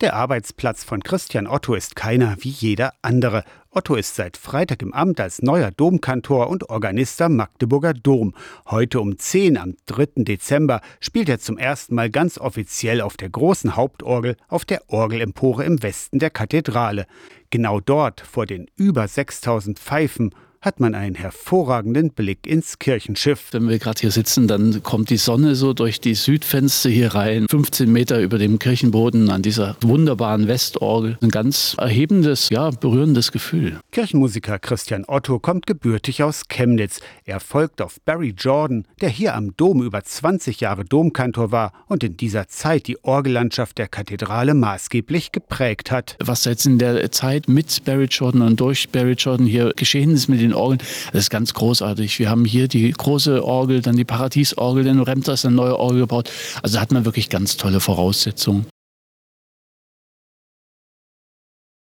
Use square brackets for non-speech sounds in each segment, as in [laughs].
Der Arbeitsplatz von Christian Otto ist keiner wie jeder andere. Otto ist seit Freitag im Amt als neuer Domkantor und Organist am Magdeburger Dom. Heute um 10 am 3. Dezember spielt er zum ersten Mal ganz offiziell auf der großen Hauptorgel auf der Orgelempore im Westen der Kathedrale. Genau dort, vor den über 6000 Pfeifen hat man einen hervorragenden Blick ins Kirchenschiff. Wenn wir gerade hier sitzen, dann kommt die Sonne so durch die Südfenster hier rein, 15 Meter über dem Kirchenboden an dieser wunderbaren Westorgel. Ein ganz erhebendes, ja, berührendes Gefühl. Kirchenmusiker Christian Otto kommt gebürtig aus Chemnitz. Er folgt auf Barry Jordan, der hier am Dom über 20 Jahre Domkantor war und in dieser Zeit die Orgellandschaft der Kathedrale maßgeblich geprägt hat. Was jetzt in der Zeit mit Barry Jordan und durch Barry Jordan hier geschehen ist mit den den Orgeln. Das ist ganz großartig. Wir haben hier die große Orgel, dann die Paradiesorgel, in Remter ist eine neue Orgel gebaut. Also hat man wirklich ganz tolle Voraussetzungen.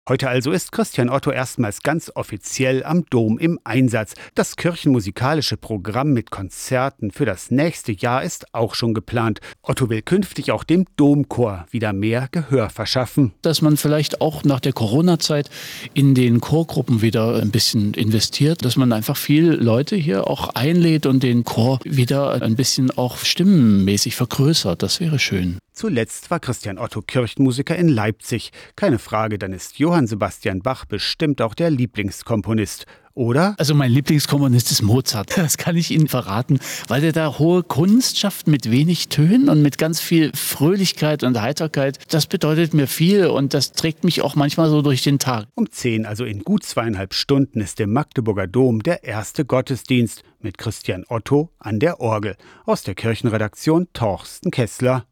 Heute also ist Christian Otto erstmals ganz offiziell am Dom im Einsatz. Das kirchenmusikalische Programm mit Konzerten für das nächste Jahr ist auch schon geplant. Otto will künftig auch dem Domchor wieder mehr Gehör verschaffen. Dass man vielleicht auch nach der Corona-Zeit in den Chorgruppen wieder ein bisschen investiert, dass man einfach viele Leute hier auch einlädt und den Chor wieder ein bisschen auch stimmenmäßig vergrößert. Das wäre schön. Zuletzt war Christian Otto Kirchenmusiker in Leipzig. Keine Frage, dann ist Johann Sebastian Bach bestimmt auch der Lieblingskomponist. Oder? Also mein Lieblingskomponist ist Mozart. [laughs] Das kann ich Ihnen verraten, weil er da hohe Kunst schafft mit wenig Tönen und mit ganz viel Fröhlichkeit und Heiterkeit. Das bedeutet mir viel und das trägt mich auch manchmal so durch den Tag. Um zehn, also in gut zweieinhalb Stunden, ist im Magdeburger Dom der erste Gottesdienst mit Christian Otto an der Orgel. Aus der Kirchenredaktion Torsten Kessler.